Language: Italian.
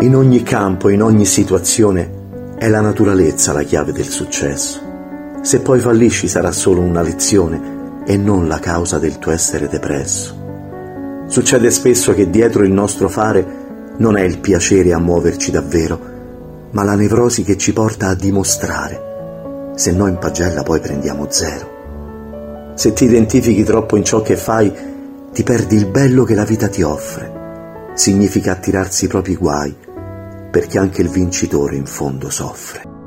In ogni campo, in ogni situazione, è la naturalezza la chiave del successo. Se poi fallisci sarà solo una lezione e non la causa del tuo essere depresso. Succede spesso che dietro il nostro fare non è il piacere a muoverci davvero, ma la nevrosi che ci porta a dimostrare. Se no in pagella poi prendiamo zero. Se ti identifichi troppo in ciò che fai, ti perdi il bello che la vita ti offre. Significa attirarsi i propri guai, perché anche il vincitore in fondo soffre.